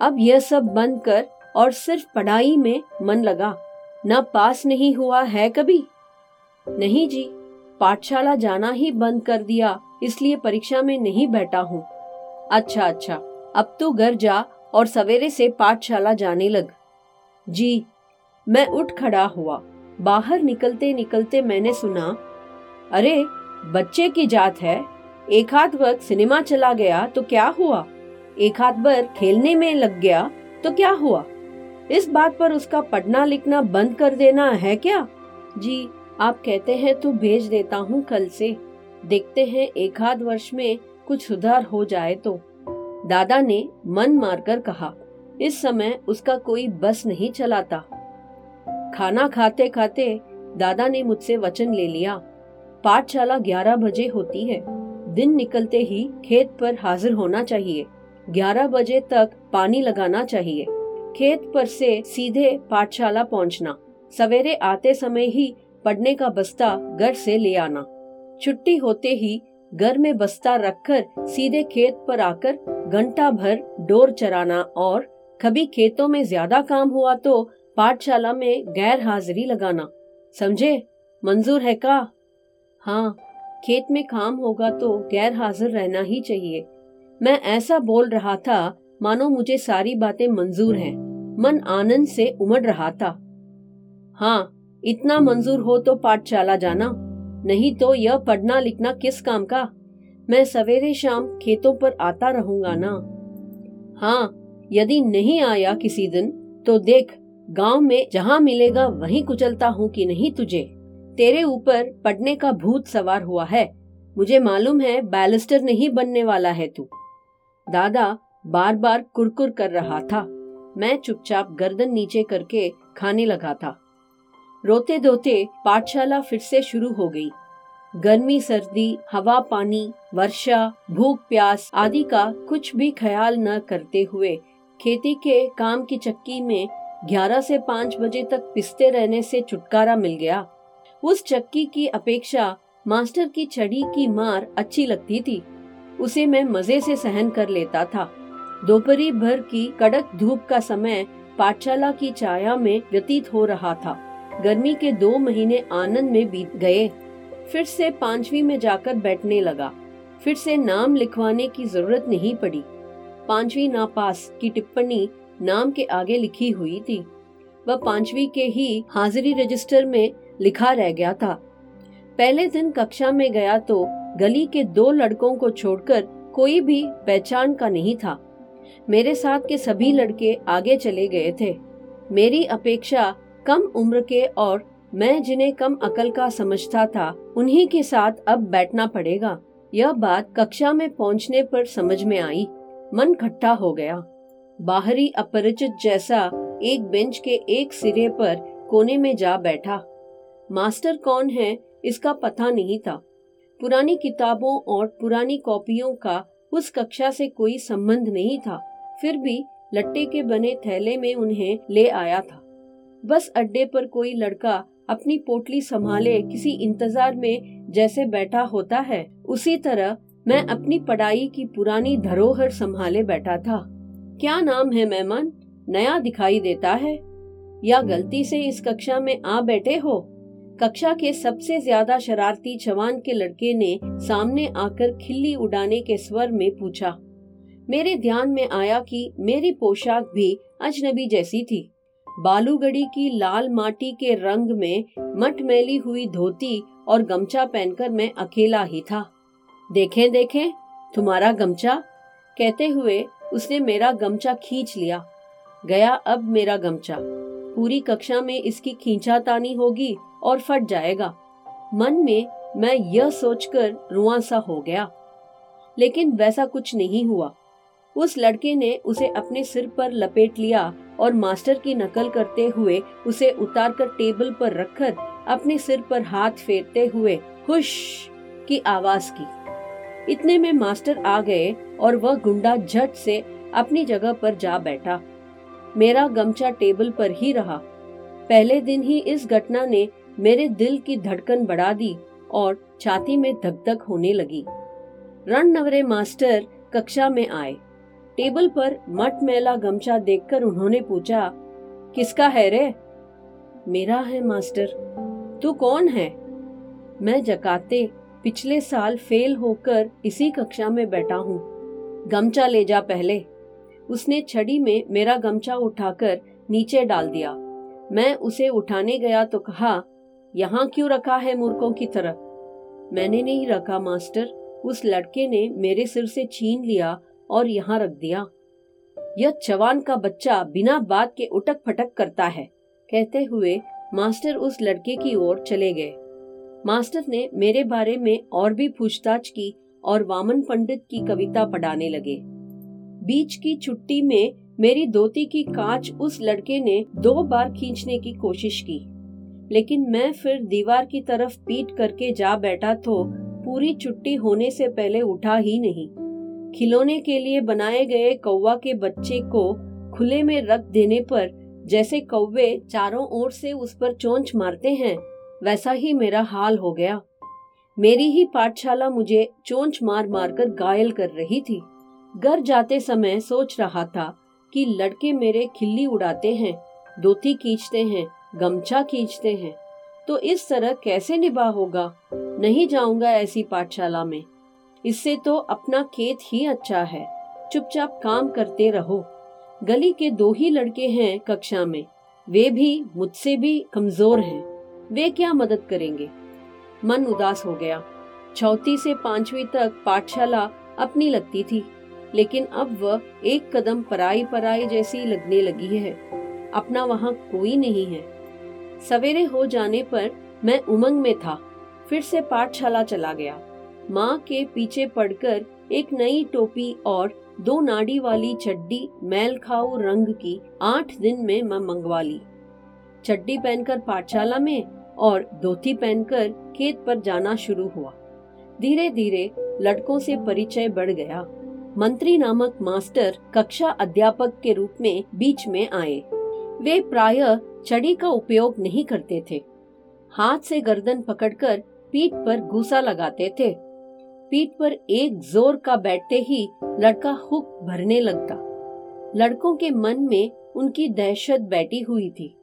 अब यह सब बंद कर और सिर्फ़ पढ़ाई में मन लगा। न पास नहीं हुआ है कभी? नहीं जी, पाठशाला जाना ही बंद कर दिया, इसलिए परीक्षा में नहीं बैठा हूँ। अच्छा अच्छा अब तो घर जा और सवेरे से पाठशाला जाने लग। जी, मैं उठ खड़ा हुआ। बाहर निकलते निकलते मैंने सुना, अरे, बच्चे की जात है। एक हाथ वक्त सिनेमा चला गया तो क्या हुआ? एक हाथ भर खेलने में लग गया तो क्या हुआ? इस बात पर उसका पढ़ना लिखना बंद कर देना है क्या? जी, आप कहते हैं तो भेज देता हूँ कल से। देखते हैं एक आध वर्ष में कुछ सुधार हो जाए तो। दादा ने मन मारकर कहा, इस समय उसका कोई बस नहीं चलाता। खाना खाते खाते दादा ने मुझसे वचन ले लिया। पाठशाला ग्यारह बजे होती है। दिन निकलते ही खेत पर हाजिर होना चाहिए। ग्यारह बजे तक पानी लगाना चाहिए। खेत पर से सीधे पाठशाला पहुँचना, सवेरे आते समय ही पढ़ने का बस्ता घर से ले आना। छुट्टी होते ही घर में बस्ता रखकर सीधे खेत पर आकर घंटा भर डोर चराना और कभी खेतों में ज़्यादा काम हुआ तो पाठशाला में गैर हाजिरी लगाना। समझे? मंजूर है का? हाँ खेत में काम होगा तो गैर हाजिर रहना ही चाहिए। मैं ऐसा बोल रहा था, मानो मुझे सारी बातें मंजूर हैं। मन आनंद से उमड़ रहा था। हाँ इतना मंजूर हो तो पाठशाला जाना, नहीं तो यह पढ़ना लिखना किस काम का? मैं सवेरे शाम खेतों पर आता रहूँगा ना। हाँ यदि नहीं आया किसी दिन तो देख, गाँव में जहाँ मिलेगा वहीं कुचलता हूँ कि नहीं तुझे? तेरे ऊपर पढ़ने का भूत सवार हुआ है। मुझे मालूम है बैलिस्टर नहीं बनने वाला है तू। दादा बार बार कुरकुर कर रहा था। मैं चुपचाप गर्दन नीचे करके खाने लगा था। रोते धोते पाठशाला फिर से शुरू हो गई। गर्मी, सर्दी, हवा, पानी, वर्षा, भूख, प्यास आदि का कुछ भी ख्याल न करते हुए खेती के काम की चक्की में ग्यारह से पाँच बजे तक पिसते रहने से छुटकारा मिल गया। उस चक्की की अपेक्षा मास्टर की छड़ी की मार अच्छी लगती थी। उसे मैं मज़े से सहन कर लेता था। दोपहरी भर की कड़क धूप का समय पाठशाला की छाया में व्यतीत हो रहा था। गर्मी के दो महीने आनंद में बीत गए। फिर से पांचवी में जाकर बैठने लगा। फिर से नाम लिखवाने की ज़रूरत नहीं पड़ी। पांचवी नापास की टिप्पणी नाम के आगे लिखी हुई थी। वह पांचवी के ही हाजिरी रजिस्टर में लिखा रह गया था। पहले दिन कक्षा में गया तो गली के दो लड़कों को छोड़कर कोई भी पहचान का नहीं था। मेरे साथ के सभी लड़के आगे चले गए थे। मेरी अपेक्षा कम उम्र के और मैं जिन्हें कम अकल का समझता था, उन्हीं के साथ अब बैठना पड़ेगा। यह बात कक्षा में पहुँचने पर समझ में आई। मन खट्टा हो गया। बाहरी अपरिचित जैसा एक बेंच के एक सिरे पर कोने में जा बैठा। मास्टर कौन है, इसका पता नहीं था। पुरानी किताबों और पुरानी कॉपियों का उस कक्षा से कोई संबंध नहीं था। फिर भी लट्टे के बने थैले में उन्हें ले आया था। बस अड्डे पर कोई लड़का अपनी पोटली संभाले किसी इंतज़ार में जैसे बैठा होता है। उसी तरह मैं अपनी पढ़ाई की पुरानी धरोहर संभाले बैठा था। क्या नाम है मेहमान? नया दिखाई देता है? या गलती से इस कक्षा में आ बैठे हो? कक्षा के सबसे ज़्यादा शरारती जवान के लड़के ने सामने आकर खिल्ली उड़ाने के स्वर में पूछा, मेरे ध्यान में आया कि मेरी पोशाक भी अजनबी जैसी थी। बालूगढ़ी की लाल माटी के रंग में मटमैली हुई धोती और गमछा पहनकर मैं अकेला ही था। देखें देखें, तुम्हारा गमछा? कहते हुए उसने मेरा गमछा खींच लिया। गया अब मेरा गमछा। पूरी कक्षा में इसकी खींचातानी होगी और फट जाएगा। मन में मैं यह सोचकर रुआ सा हो गया। लेकिन वैसा कुछ नहीं हुआ। उस लड़के ने उसे अपने सिर पर लपेट लिया और मास्टर की नकल करते हुए उसे उतारकर टेबल पर रखकर अपने सिर पर हाथ फेरते हुए खुश की आवाज़ की। इतने में मास्टर आ गए और वह गुंडा झट से अपनी जगह पर जा बैठा। मेरा गमछा टेबल पर ही रहा। पहले दिन ही इस घटना ने मेरे दिल की धड़कन बढ़ा दी और छाती में धक धक होने लगी। रण नवरे मास्टर कक्षा में आए। टेबल पर मट मैला गमछा देखकर उन्होंने पूछा, किसका है रे? मेरा है, मास्टर। तू कौन है? मैं जकाते। पिछले साल फेल होकर इसी कक्षा में बैठा हूँ। गमछा ले जा पहले। उसने छड़ी में मेरा गमछा उठाकर नीचे डाल दिया। मैं उसे उठाने गया तो कहा, यहाँ क्यों रखा है मूर्खों की तरह? मैंने नहीं रखा, मास्टर। उस लड़के ने मेरे सिर से छीन लिया और यहाँ रख दिया। यह जवान का बच्चा बिना बात के उटक फटक करता है। कहते हुए मास्टर उस लड़के की ओर चले गए। मास्टर ने मेरे बारे में और भी पूछताछ की और वामन पंडित की कविता पढ़ाने लगे। बीच की छुट्टी में मेरी धोती की कांच उस लड़के ने दो बार खींचने की कोशिश की। लेकिन मैं फिर दीवार की तरफ़ पीट करके जा बैठा तो पूरी छुट्टी होने से पहले उठा ही नहीं। खिलौने के लिए बनाए गए कौवा के बच्चे को खुले में रख देने पर जैसे कौवे चारों ओर से उस पर चोंच मारते हैं, वैसा ही मेरा हाल हो गया। मेरी ही पाठशाला मुझे चोंच मार मार कर घायल कर रही थी। घर जाते समय सोच रहा था कि लड़के मेरे खिल्ली उड़ाते हैं, धोती खींचते हैं, गमछा खींचते हैं तो इस तरह कैसे निभा होगा? नहीं जाऊँगा ऐसी पाठशाला में। इससे तो अपना खेत ही अच्छा है। चुपचाप काम करते रहो। गली के दो ही लड़के हैं कक्षा में। वे भी, मुझसे भी कमज़ोर हैं। वे क्या मदद करेंगे? मन उदास हो गया। चौथी से पांचवी तक पाठशाला अपनी लगती थी। लेकिन अब वह एक कदम पराई पराई जैसी लगने लगी है। अपना वहाँ कोई नहीं है। सवेरे हो जाने पर मैं उमंग में था, फिर से पाठशाला चला गया। माँ के पीछे पड़कर एक नई टोपी और दो नाड़ी वाली चड्डी, मैल खाऊ रंग की आठ दिन में मैं मंगवा ली। चड्डी पहनकर पाठशाला में और धोती पहनकर खेत पर जाना शुरू हुआ। धीरे धीरे लड़कों से परिचय बढ़ गया। मंत्री नामक मास्टर कक्षा अध्यापक के रूप में बीच में आए। वे प्राय चड़ी का उपयोग नहीं करते थे। हाथ से गर्दन पकड़कर पीठ पर घूसा लगाते थे। पीठ पर एक ज़ोर का बैठते ही लड़का हुक भरने लगता। लड़कों के मन में उनकी दहशत बैठी हुई थी।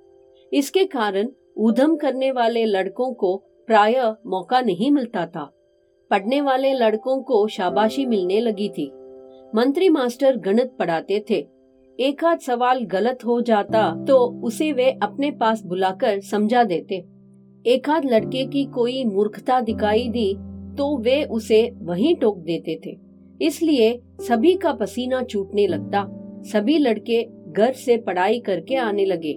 इसके कारण उधम करने वाले लड़कों को प्राय मौका नहीं मिलता था। पढ़ने वाले लड़कों को शाबाशी मिलने लगी थी। मंत्री मास्टर गणित पढ़ाते थे। एक आध सवाल गलत हो जाता तो उसे वे अपने पास बुलाकर समझा देते। एक आध लड़के की कोई मूर्खता दिखाई दी तो वे उसे वहीं टोक देते थे। इसलिए सभी का पसीना छूटने लगता। सभी लड़के घर से पढ़ाई करके आने लगे।